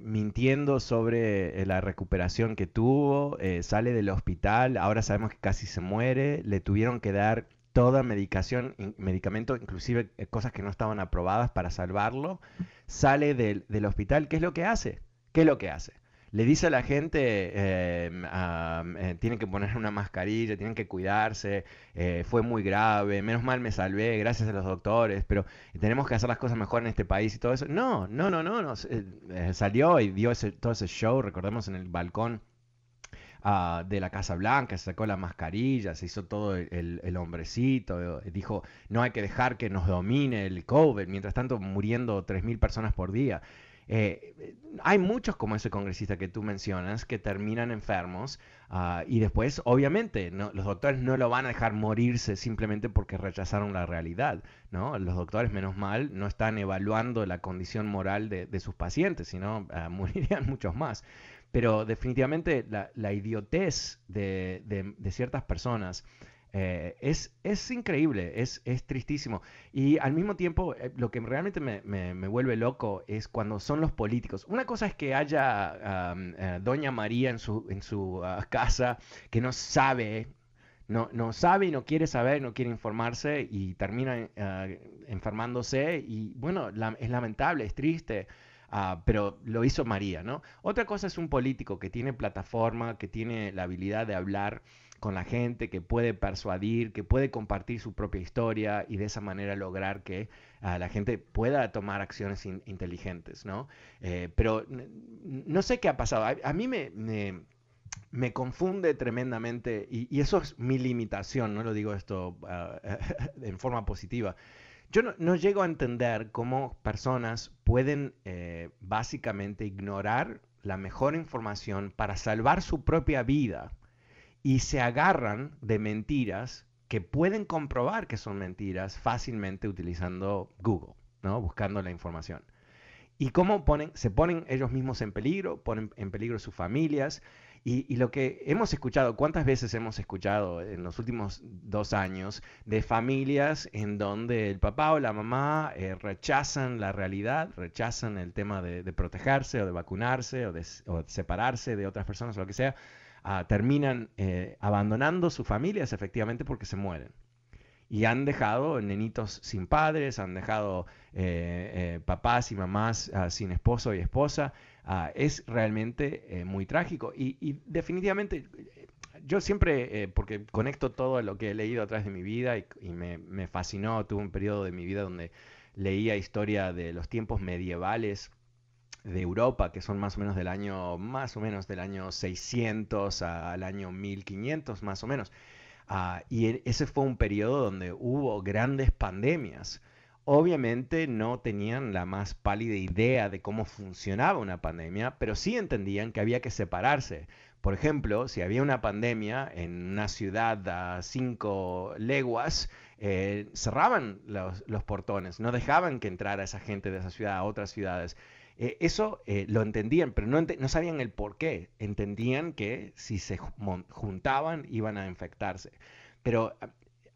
mintiendo sobre la recuperación que tuvo, sale del hospital, ahora sabemos que casi se muere, le tuvieron que dar toda medicación, medicamento, inclusive cosas que no estaban aprobadas para salvarlo, sale del, del hospital, ¿qué es lo que hace? ¿Qué es lo que hace? Le dice a la gente, em, eh, tienen que poner una mascarilla, tienen que cuidarse, eh, fue muy grave, menos mal me salvé, gracias a los doctores, pero tenemos que hacer las cosas mejor en este país y todo eso. No, no, no, no, no eh, salió y dio ese, todo ese show, recordemos en el balcón. Ah, de la Casa Blanca, se sacó la mascarilla, se hizo todo el, el, hombrecito, dijo, no hay que dejar que nos domine el COVID, mientras tanto muriendo 3.000 personas por día. Eh, hay muchos como ese congresista que tú mencionas que terminan enfermos ah, y después, obviamente, los doctores no lo van a dejar morirse simplemente porque rechazaron la realidad. ¿no? Los doctores, menos mal, no están evaluando la condición moral de, sus pacientes, sino ah, <laughs> morirían muchos más. Pero definitivamente la, idiotez de ciertas personas eh, es, es increíble, es, es tristísimo. Y al mismo tiempo, eh, lo que realmente me, me, vuelve loco es cuando son los políticos. Una cosa es que haya eh, Doña María en su, en su ah, casa que no sabe, no, no sabe y no quiere saber, no quiere informarse y termina enfermándose. Y bueno, es lamentable, es triste. Ah, pero lo hizo María, ¿no? Otra cosa es un político que tiene plataforma, que tiene la habilidad de hablar con la gente, que puede persuadir, que puede compartir su propia historia y de esa manera lograr que ah, la gente pueda tomar acciones inteligentes, ¿no? Eh, pero no sé qué ha pasado. A, mí me, me, confunde tremendamente y, eso es mi limitación, no lo digo esto ah, <laughs> en forma positiva. Yo no, llego a entender cómo personas pueden eh, básicamente ignorar la mejor información para salvar su propia vida y se agarran de mentiras que pueden comprobar que son mentiras fácilmente utilizando Google, ¿no? buscando la información. Y cómo ponen, se ponen ellos mismos en peligro, ponen en peligro sus familias. Y, lo que hemos escuchado, ¿cuántas veces hemos escuchado en los últimos dos años de familias en donde el papá o la mamá eh, rechazan la realidad, rechazan el tema de, protegerse o de vacunarse o de, separarse de otras personas o lo que sea, Ah, terminan eh, abandonando sus familias efectivamente porque se mueren. Y han dejado nenitos sin padres, han dejado eh, eh, papás y mamás ah, sin esposo y esposa. Ah, es realmente muy trágico. Y, definitivamente, yo siempre, porque conecto todo lo que he leído a través de mi vida y, me, me fascinó, tuve un periodo de mi vida donde leía historia de los tiempos medievales de Europa, que son más o menos del año, más o menos del año 600 al año 1500, más o menos. Ah, y e, ese fue un periodo donde hubo grandes pandemias. Obviamente no tenían la más pálida idea de cómo funcionaba una pandemia, pero sí entendían que había que separarse. Por ejemplo, si había una pandemia en una ciudad a cinco leguas, eh, cerraban los, portones, no dejaban que entrara esa gente de esa ciudad a otras ciudades. Eh, eso eh, lo entendían, pero no, no, sabían el por qué. Entendían que si se juntaban iban a infectarse. Pero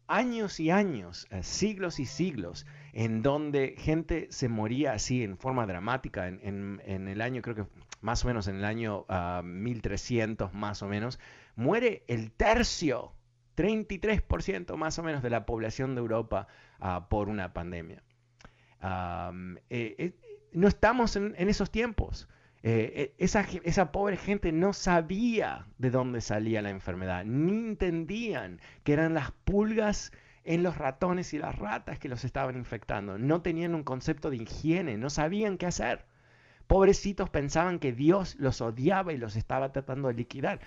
años y años, eh, siglos y siglos, en donde gente se moría así en forma dramática, en, el año, creo que más o menos en el año 1300 ah, más o menos, muere el tercio, 33% más o menos de la población de Europa ah, por una pandemia no estamos en, esos tiempos. Eh, eh, esa, pobre gente no sabía de dónde salía la enfermedad, ni entendían que eran las pulgas en los ratones y las ratas que los estaban infectando. No tenían un concepto de higiene, no sabían qué hacer. Pobrecitos pensaban que Dios los odiaba y los estaba tratando de liquidar.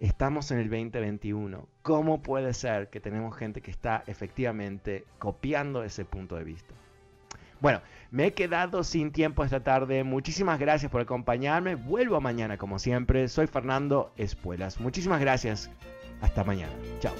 Estamos en el 2021. ¿Cómo puede ser que tenemos gente que está efectivamente copiando ese punto de vista? Bueno, me he quedado sin tiempo esta tarde. Muchísimas gracias por acompañarme. Vuelvo mañana como siempre. Soy Fernando Espuelas. Muchísimas gracias. Hasta mañana. Chao.